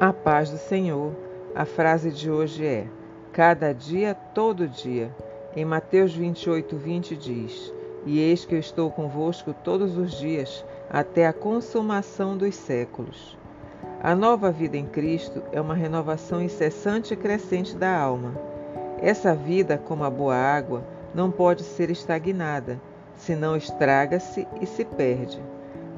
A paz do Senhor. A frase de hoje é: Cada dia, todo dia. Em Mateus 28, 20 diz: E eis que eu estou convosco todos os dias, até a consumação dos séculos. A nova vida em Cristo é uma renovação incessante e crescente da alma. Essa vida, como a boa água, não pode ser estagnada, senão estraga-se e se perde.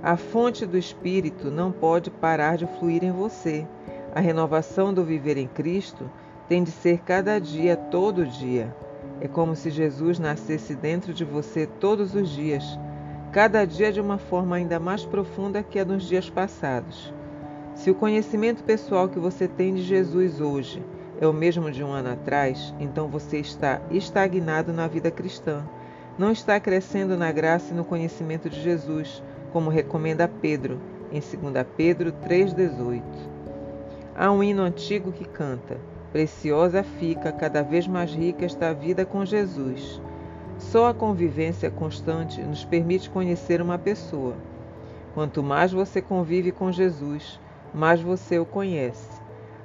A fonte do Espírito não pode parar de fluir em você. A renovação do viver em Cristo tem de ser cada dia, todo dia. É como se Jesus nascesse dentro de você todos os dias, cada dia de uma forma ainda mais profunda que a dos dias passados. Se o conhecimento pessoal que você tem de Jesus hoje é o mesmo de um ano atrás, então você está estagnado na vida cristã. Não está crescendo na graça e no conhecimento de Jesus como recomenda Pedro, em 2 Pedro 3,18. Há um hino antigo que canta: Preciosa fica, cada vez mais rica esta vida com Jesus. Só a convivência constante nos permite conhecer uma pessoa. Quanto mais você convive com Jesus, mais você o conhece.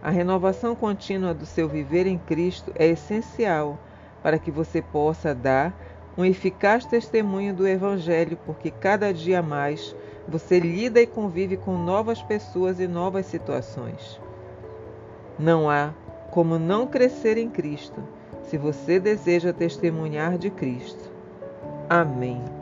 A renovação contínua do seu viver em Cristo é essencial para que você possa dar um eficaz testemunho do Evangelho, porque cada dia mais você lida e convive com novas pessoas e novas situações. Não há como não crescer em Cristo se você deseja testemunhar de Cristo. Amém.